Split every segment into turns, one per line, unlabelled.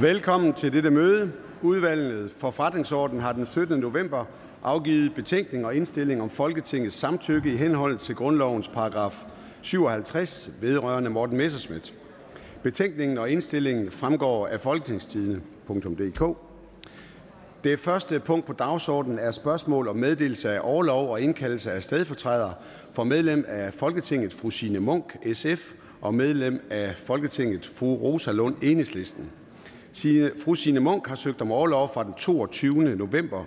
Velkommen til dette møde. Udvalget for forretningsordenen har den 17. november afgivet betænkning og indstilling om Folketingets samtykke i henhold til grundlovens paragraf 57 vedrørende Morten Messerschmidt. Betænkningen og indstillingen fremgår af folketingstidene.dk. Det første punkt på dagsordenen er spørgsmål om meddelelse af overlov og indkaldelse af stedfortræder for medlem af Folketinget fru Signe Munk, SF, og medlem af Folketinget fru Rosa Lund, Enhedslisten. Fru Signe Munk har søgt om overlov fra den 22. november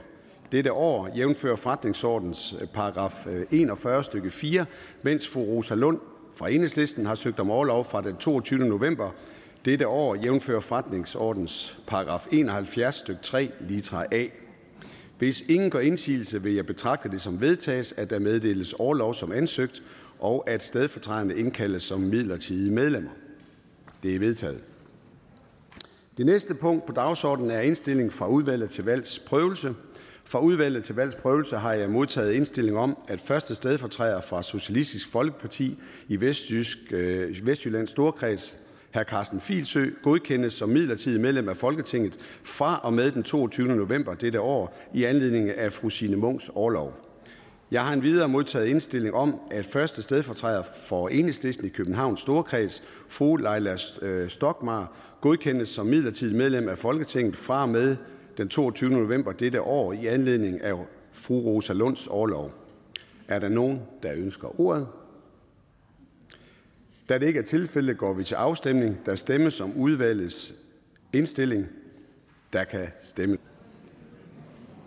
dette år, jævnfører forretningsordens øh, paragraf øh, 41 stykke 4, mens fru Rosa Lund fra Enhedslisten har søgt om overlov fra den 22. november dette år, jævnfører forretningsordens paragraf 71 stykke 3 litra A. Hvis ingen gør indsigelse, vil jeg betragte det som vedtages, at der meddeles overlov som ansøgt, og at stedfortræderne indkaldes som midlertidige medlemmer. Det er vedtaget. Det næste punkt på dagsordenen er indstilling fra udvalget til valgsprøvelse. Fra udvalget til valgsprøvelse har jeg modtaget indstilling om, at første stedfortræder fra Socialistisk Folkeparti i Vestjysk, øh, Vestjyllands Storkreds, hr. Carsten Filsø, godkendes som midlertidig medlem af Folketinget fra og med den 22. november dette år i anledning af fru Signe Munks overlov. Jeg har endvidere modtaget indstilling om, at første stedfortræder for Enhedslisten i Københavns Storkreds, fru Leila øh, Stokmar, godkendes som midlertidig medlem af Folketinget fra og med den 22. november dette år i anledning af fru Rosa Lunds overlov. Er der nogen, der ønsker ordet? Da det ikke er tilfældet, går vi til afstemning. Der stemmes om udvalgets indstilling. Der kan stemme.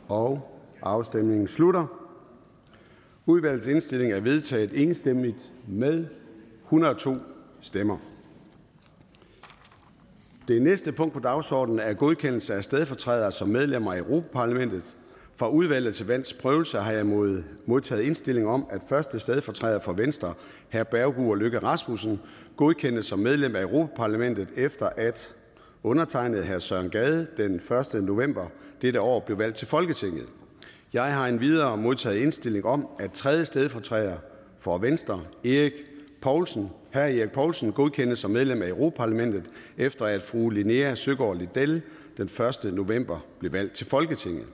Og afstemningen slutter. Udvalgets indstilling er vedtaget enstemmigt med 102 stemmer. Det næste punkt på dagsordenen er godkendelse af stedfortrædere som medlemmer af Europaparlamentet. Fra udvalget til vands prøvelse har jeg modtaget indstilling om, at første stedfortræder for Venstre, hr. Bergu og Lykke Rasmussen, godkendes som medlem af Europaparlamentet efter at undertegnet hr. Søren Gade den 1. november dette år blev valgt til Folketinget. Jeg har endvidere modtaget indstilling om, at tredje stedfortræder for Venstre, Erik Poulsen, hr. Erik Poulsen, godkendes som medlem af Europaparlamentet, efter at fru Linnea Søgaard Liddell den 1. november blev valgt til Folketinget.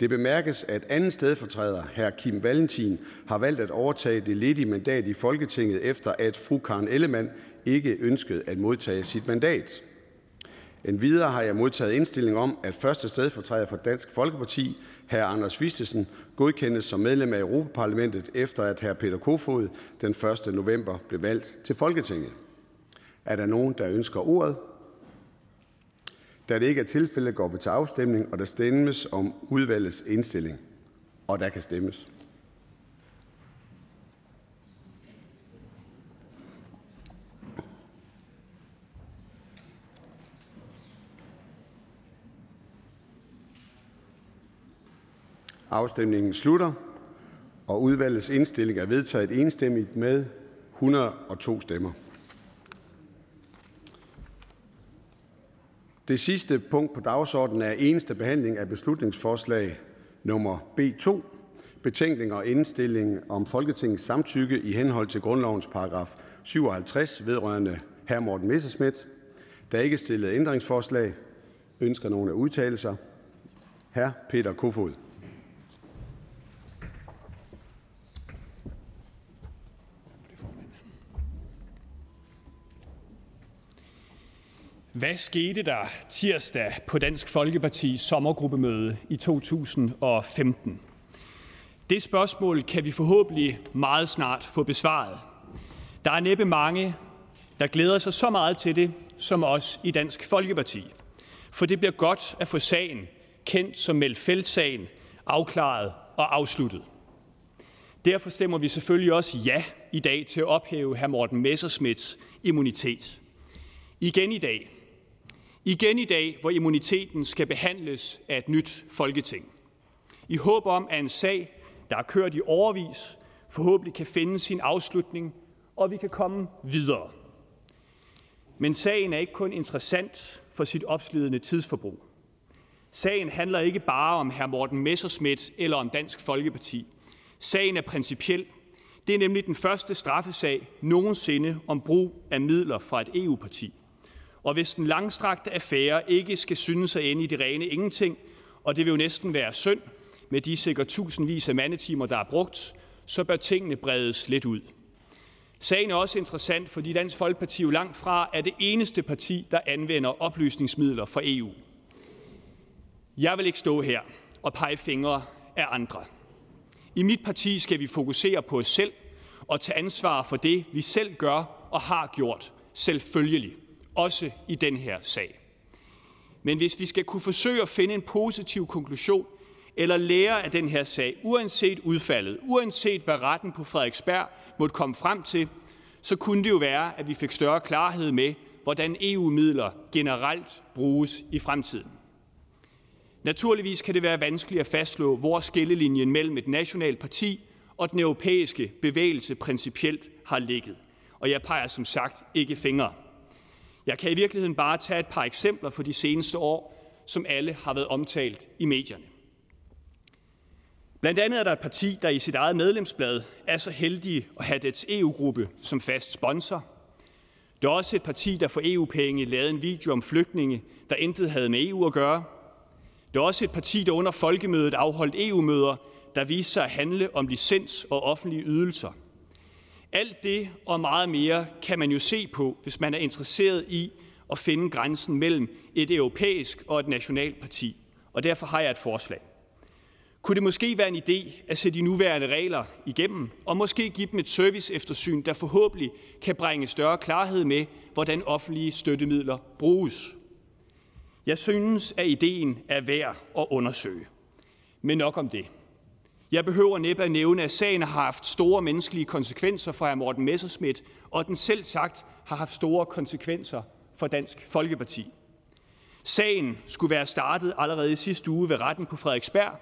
Det bemærkes, at anden stedfortræder, hr. Kim Valentin, har valgt at overtage det ledige mandat i Folketinget, efter at fru Karen Ellemann ikke ønskede at modtage sit mandat. Endvidere har jeg modtaget indstilling om, at første stedfortræder for Dansk Folkeparti, hr. Anders Vistesen, godkendes som medlem af Europaparlamentet, efter at hr. Peter Kofod den 1. november blev valgt til Folketinget. Er der nogen, der ønsker ordet? Da det ikke er tilfældet, går vi til afstemning, og der stemmes om udvalgets indstilling. Og der kan stemmes. Afstemningen slutter, og udvalgets indstilling er vedtaget enstemmigt med 102 stemmer. Det sidste punkt på dagsordenen er eneste behandling af beslutningsforslag nummer B2, betænkning og indstilling om Folketingets samtykke i henhold til grundlovens paragraf 57 vedrørende hr. Morten Messerschmidt. Der er ikke stillet ændringsforslag. Ønsker nogen at udtale sig? Hr. Peter Kofod.
Hvad skete der tirsdag på Dansk Folkepartis sommergruppemøde i 2015? Det spørgsmål kan vi forhåbentlig meget snart få besvaret. Der er næppe mange, der glæder sig så meget til det, som os i Dansk Folkeparti. For det bliver godt at få sagen, kendt som Melfeldt-sagen, afklaret og afsluttet. Derfor stemmer vi selvfølgelig også ja i dag til at ophæve hr. Morten Messersmiths immunitet. Igen i dag Igen i dag, hvor immuniteten skal behandles af et nyt Folketing. I håb om, at en sag, der er kørt i overvis, forhåbentlig kan finde sin afslutning, og vi kan komme videre. Men sagen er ikke kun interessant for sit opslidende tidsforbrug. Sagen handler ikke bare om hr. Morten Messerschmidt eller om Dansk Folkeparti. Sagen er principiel. Det er nemlig den første straffesag nogensinde om brug af midler fra et EU-parti. Og hvis den langstrakte affære ikke skal synes at ende i det rene ingenting, og det vil jo næsten være synd med de sikkert tusindvis af mandetimer, der er brugt, så bør tingene bredes lidt ud. Sagen er også interessant, fordi Dansk Folkeparti jo langt fra er det eneste parti, der anvender oplysningsmidler fra EU. Jeg vil ikke stå her og pege fingre af andre. I mit parti skal vi fokusere på os selv og tage ansvar for det, vi selv gør og har gjort, selvfølgelig, også i den her sag. Men hvis vi skal kunne forsøge at finde en positiv konklusion eller lære af den her sag, uanset udfaldet, uanset hvad retten på Frederiksberg måtte komme frem til, så kunne det jo være, at vi fik større klarhed med, hvordan EU-midler generelt bruges i fremtiden. Naturligvis kan det være vanskeligt at fastslå, hvor skillelinjen mellem et nationalt parti og den europæiske bevægelse principielt har ligget. Og jeg peger som sagt ikke fingre. Jeg kan i virkeligheden bare tage et par eksempler for de seneste år, som alle har været omtalt i medierne. Blandt andet er der et parti, der i sit eget medlemsblad er så heldig at have dets EU-gruppe som fast sponsor. Der er også et parti, der for EU-penge lavede en video om flygtninge, der intet havde med EU at gøre. Der er også et parti, der under folkemødet afholdt EU-møder, der viste sig at handle om licens og offentlige ydelser. Alt det og meget mere kan man jo se på, hvis man er interesseret i at finde grænsen mellem et europæisk og et nationalt parti. Og derfor har jeg et forslag. Kunne det måske være en idé at se de nuværende regler igennem, og måske give dem et service-eftersyn, der forhåbentlig kan bringe større klarhed med, hvordan offentlige støttemidler bruges? Jeg synes, at ideen er værd at undersøge. Men nok om det. Jeg behøver næppe at nævne, at sagen har haft store menneskelige konsekvenser for hr. Morten Messerschmidt, og den selv sagt har haft store konsekvenser for Dansk Folkeparti. Sagen skulle være startet allerede i sidste uge ved retten på Frederiksberg,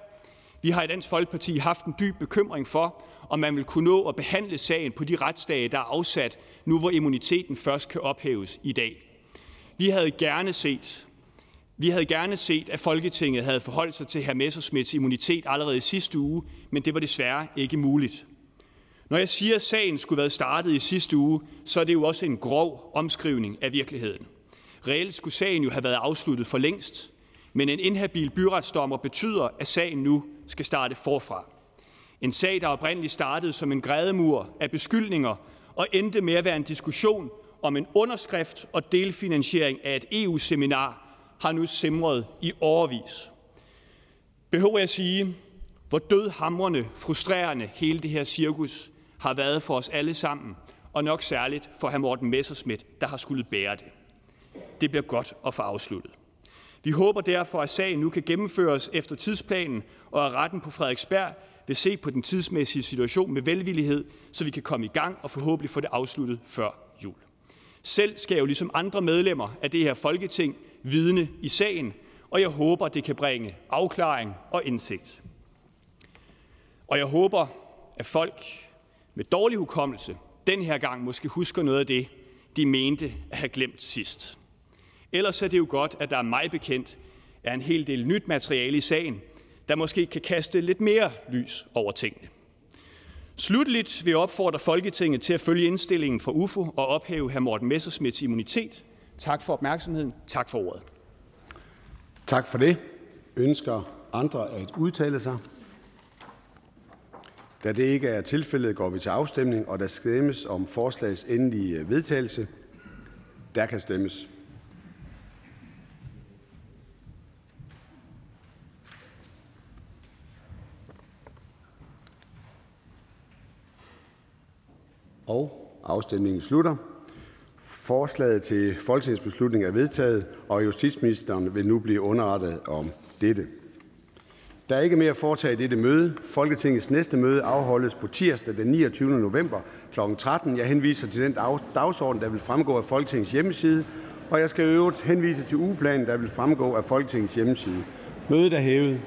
vi har i Dansk Folkeparti haft en dyb bekymring for, om man vil kunne nå at behandle sagen på de retsdage, der er afsat, nu hvor immuniteten først kan ophæves i dag. Vi havde gerne set, vi havde gerne set, at Folketinget havde forholdt sig til hr. Messersmiths immunitet allerede i sidste uge, men det var desværre ikke muligt. Når jeg siger, at sagen skulle være startet i sidste uge, så er det jo også en grov omskrivning af virkeligheden. Reelt skulle sagen jo have været afsluttet for længst, men en inhabil byretsdommer betyder, at sagen nu skal starte forfra. En sag, der oprindeligt startede som en grædemur af beskyldninger og endte med at være en diskussion om en underskrift og delfinansiering af et EU-seminar, har nu simret i overvis. Behøver jeg sige, hvor dødhamrende, frustrerende hele det her cirkus har været for os alle sammen, og nok særligt for hr. Morten Messerschmidt, der har skulle bære det. Det bliver godt at få afsluttet. Vi håber derfor, at sagen nu kan gennemføres efter tidsplanen, og at retten på Frederiksberg vil se på den tidsmæssige situation med velvillighed, så vi kan komme i gang og forhåbentlig få det afsluttet før jul. Selv skal jeg jo ligesom andre medlemmer af det her Folketing vidne i sagen, og jeg håber, det kan bringe afklaring og indsigt. Og jeg håber, at folk med dårlig hukommelse den her gang måske husker noget af det, de mente at have glemt sidst. Ellers er det jo godt, at der er mig bekendt er en hel del nyt materiale i sagen, der måske kan kaste lidt mere lys over tingene. Slutligt vil jeg opfordre Folketinget til at følge indstillingen fra UFO og ophæve hr. Morten Messersmiths immunitet. Tak for opmærksomheden. Tak for ordet.
Tak for det. Ønsker andre at udtale sig? Da det ikke er tilfældet, går vi til afstemning, og der stemmes om forslagets endelige vedtagelse. Der kan stemmes. Afstemningen slutter. Forslaget til folketingsbeslutning er vedtaget, og justitsministeren vil nu blive underrettet om dette. Der er ikke mere at foretage i dette møde. Folketingets næste møde afholdes på tirsdag den 29. november kl. 13. Jeg henviser til den dagsorden, der vil fremgå af Folketingets hjemmeside, og jeg skal øvrigt henvise til ugeplanen, der vil fremgå af Folketingets hjemmeside. Mødet er hævet.